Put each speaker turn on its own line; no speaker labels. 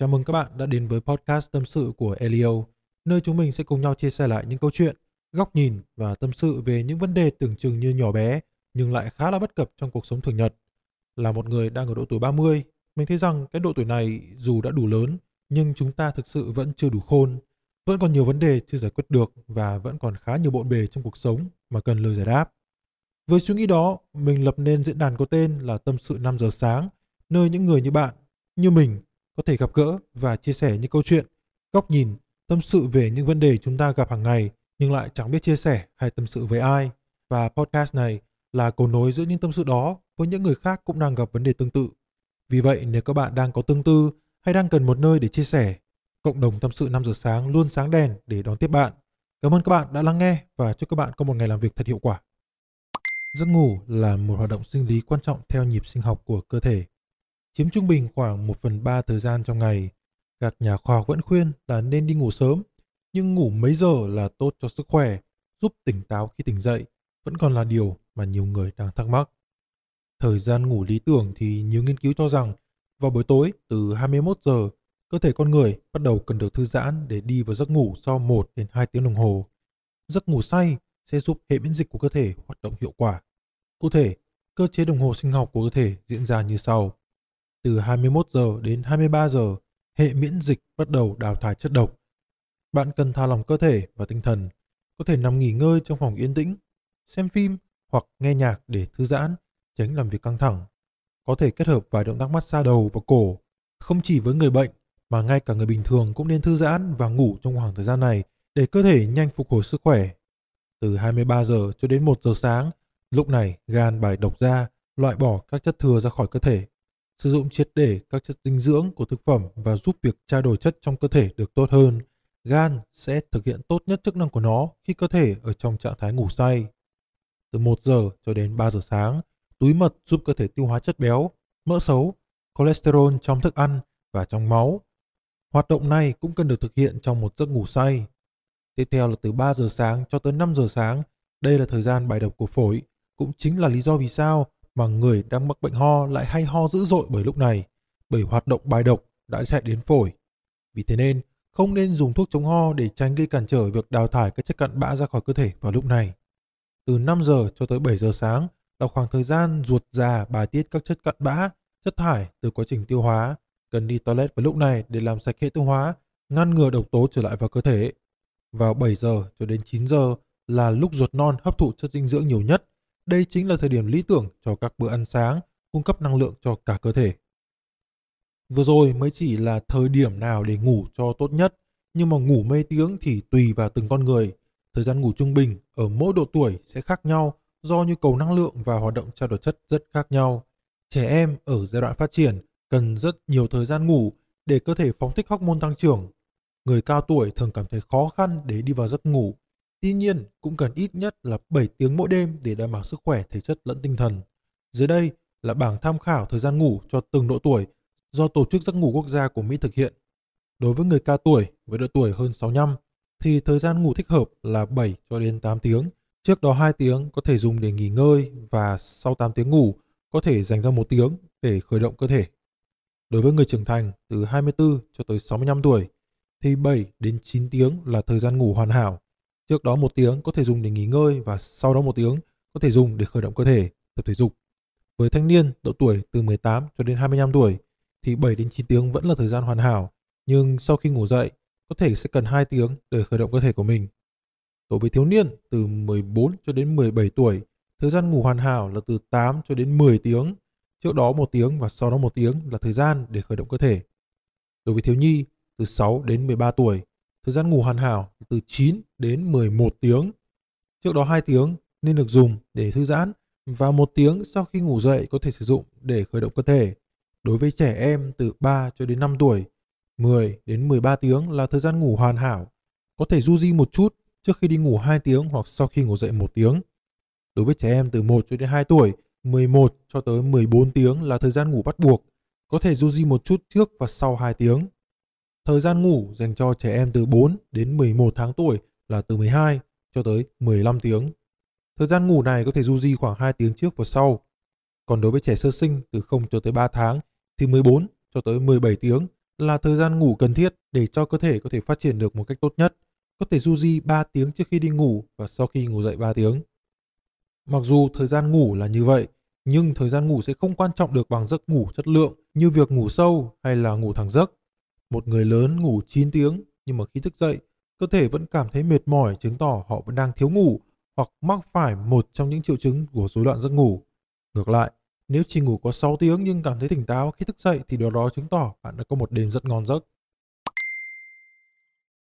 Chào mừng các bạn đã đến với podcast tâm sự của Elio, nơi chúng mình sẽ cùng nhau chia sẻ lại những câu chuyện, góc nhìn và tâm sự về những vấn đề tưởng chừng như nhỏ bé nhưng lại khá là bất cập trong cuộc sống thường nhật. Là một người đang ở độ tuổi 30, mình thấy rằng cái độ tuổi này dù đã đủ lớn nhưng chúng ta thực sự vẫn chưa đủ khôn, vẫn còn nhiều vấn đề chưa giải quyết được và vẫn còn khá nhiều bộn bề trong cuộc sống mà cần lời giải đáp. Với suy nghĩ đó, mình lập nên diễn đàn có tên là Tâm sự 5 giờ sáng, nơi những người như bạn, như mình có thể gặp gỡ và chia sẻ những câu chuyện, góc nhìn, tâm sự về những vấn đề chúng ta gặp hàng ngày nhưng lại chẳng biết chia sẻ hay tâm sự với ai. Và podcast này là cầu nối giữa những tâm sự đó với những người khác cũng đang gặp vấn đề tương tự. Vì vậy nếu các bạn đang có tương tư hay đang cần một nơi để chia sẻ, cộng đồng tâm sự 5 giờ sáng luôn sáng đèn để đón tiếp bạn. Cảm ơn các bạn đã lắng nghe và chúc các bạn có một ngày làm việc thật hiệu quả. Giấc ngủ là một hoạt động sinh lý quan trọng theo nhịp sinh học của cơ thể chiếm trung bình khoảng 1 phần 3 thời gian trong ngày. Các nhà khoa học vẫn khuyên là nên đi ngủ sớm, nhưng ngủ mấy giờ là tốt cho sức khỏe, giúp tỉnh táo khi tỉnh dậy, vẫn còn là điều mà nhiều người đang thắc mắc. Thời gian ngủ lý tưởng thì nhiều nghiên cứu cho rằng vào buổi tối từ 21 giờ, cơ thể con người bắt đầu cần được thư giãn để đi vào giấc ngủ sau 1 đến 2 tiếng đồng hồ. Giấc ngủ say sẽ giúp hệ miễn dịch của cơ thể hoạt động hiệu quả. Cụ thể, cơ chế đồng hồ sinh học của cơ thể diễn ra như sau. Từ 21 giờ đến 23 giờ, hệ miễn dịch bắt đầu đào thải chất độc. Bạn cần thả lỏng cơ thể và tinh thần, có thể nằm nghỉ ngơi trong phòng yên tĩnh, xem phim hoặc nghe nhạc để thư giãn, tránh làm việc căng thẳng. Có thể kết hợp vài động tác massage đầu và cổ, không chỉ với người bệnh mà ngay cả người bình thường cũng nên thư giãn và ngủ trong khoảng thời gian này để cơ thể nhanh phục hồi sức khỏe. Từ 23 giờ cho đến 1 giờ sáng, lúc này gan bài độc ra, loại bỏ các chất thừa ra khỏi cơ thể sử dụng triệt để các chất dinh dưỡng của thực phẩm và giúp việc trao đổi chất trong cơ thể được tốt hơn. Gan sẽ thực hiện tốt nhất chức năng của nó khi cơ thể ở trong trạng thái ngủ say. Từ 1 giờ cho đến 3 giờ sáng, túi mật giúp cơ thể tiêu hóa chất béo, mỡ xấu, cholesterol trong thức ăn và trong máu. Hoạt động này cũng cần được thực hiện trong một giấc ngủ say. Tiếp theo là từ 3 giờ sáng cho tới 5 giờ sáng. Đây là thời gian bài độc của phổi, cũng chính là lý do vì sao mà người đang mắc bệnh ho lại hay ho dữ dội bởi lúc này, bởi hoạt động bài độc đã chạy đến phổi. Vì thế nên, không nên dùng thuốc chống ho để tránh gây cản trở việc đào thải các chất cặn bã ra khỏi cơ thể vào lúc này. Từ 5 giờ cho tới 7 giờ sáng là khoảng thời gian ruột già bài tiết các chất cặn bã, chất thải từ quá trình tiêu hóa. Cần đi toilet vào lúc này để làm sạch hệ tiêu hóa, ngăn ngừa độc tố trở lại vào cơ thể. Vào 7 giờ cho đến 9 giờ là lúc ruột non hấp thụ chất dinh dưỡng nhiều nhất đây chính là thời điểm lý tưởng cho các bữa ăn sáng, cung cấp năng lượng cho cả cơ thể. Vừa rồi mới chỉ là thời điểm nào để ngủ cho tốt nhất, nhưng mà ngủ mê tiếng thì tùy vào từng con người. Thời gian ngủ trung bình ở mỗi độ tuổi sẽ khác nhau do nhu cầu năng lượng và hoạt động trao đổi chất rất khác nhau. Trẻ em ở giai đoạn phát triển cần rất nhiều thời gian ngủ để cơ thể phóng thích hormone tăng trưởng. Người cao tuổi thường cảm thấy khó khăn để đi vào giấc ngủ Tuy nhiên, cũng cần ít nhất là 7 tiếng mỗi đêm để đảm bảo sức khỏe thể chất lẫn tinh thần. Dưới đây là bảng tham khảo thời gian ngủ cho từng độ tuổi do Tổ chức Giấc ngủ Quốc gia của Mỹ thực hiện. Đối với người cao tuổi với độ tuổi hơn 65 thì thời gian ngủ thích hợp là 7 cho đến 8 tiếng. Trước đó 2 tiếng có thể dùng để nghỉ ngơi và sau 8 tiếng ngủ có thể dành ra 1 tiếng để khởi động cơ thể. Đối với người trưởng thành từ 24 cho tới 65 tuổi thì 7 đến 9 tiếng là thời gian ngủ hoàn hảo Trước đó một tiếng có thể dùng để nghỉ ngơi và sau đó một tiếng có thể dùng để khởi động cơ thể, tập thể dục. Với thanh niên độ tuổi từ 18 cho đến 25 tuổi thì 7 đến 9 tiếng vẫn là thời gian hoàn hảo, nhưng sau khi ngủ dậy có thể sẽ cần 2 tiếng để khởi động cơ thể của mình. Đối với thiếu niên từ 14 cho đến 17 tuổi, thời gian ngủ hoàn hảo là từ 8 cho đến 10 tiếng, trước đó một tiếng và sau đó một tiếng là thời gian để khởi động cơ thể. Đối với thiếu nhi từ 6 đến 13 tuổi, Thời gian ngủ hoàn hảo từ 9 đến 11 tiếng. Trước đó 2 tiếng nên được dùng để thư giãn và 1 tiếng sau khi ngủ dậy có thể sử dụng để khởi động cơ thể. Đối với trẻ em từ 3 cho đến 5 tuổi, 10 đến 13 tiếng là thời gian ngủ hoàn hảo. Có thể du di một chút trước khi đi ngủ 2 tiếng hoặc sau khi ngủ dậy 1 tiếng. Đối với trẻ em từ 1 cho đến 2 tuổi, 11 cho tới 14 tiếng là thời gian ngủ bắt buộc. Có thể du di một chút trước và sau 2 tiếng. Thời gian ngủ dành cho trẻ em từ 4 đến 11 tháng tuổi là từ 12 cho tới 15 tiếng. Thời gian ngủ này có thể du di khoảng 2 tiếng trước và sau. Còn đối với trẻ sơ sinh từ 0 cho tới 3 tháng thì 14 cho tới 17 tiếng là thời gian ngủ cần thiết để cho cơ thể có thể phát triển được một cách tốt nhất. Có thể du di 3 tiếng trước khi đi ngủ và sau khi ngủ dậy 3 tiếng. Mặc dù thời gian ngủ là như vậy, nhưng thời gian ngủ sẽ không quan trọng được bằng giấc ngủ chất lượng như việc ngủ sâu hay là ngủ thẳng giấc. Một người lớn ngủ 9 tiếng nhưng mà khi thức dậy, cơ thể vẫn cảm thấy mệt mỏi chứng tỏ họ vẫn đang thiếu ngủ hoặc mắc phải một trong những triệu chứng của rối loạn giấc ngủ. Ngược lại, nếu chỉ ngủ có 6 tiếng nhưng cảm thấy tỉnh táo khi thức dậy thì điều đó chứng tỏ bạn đã có một đêm rất ngon giấc.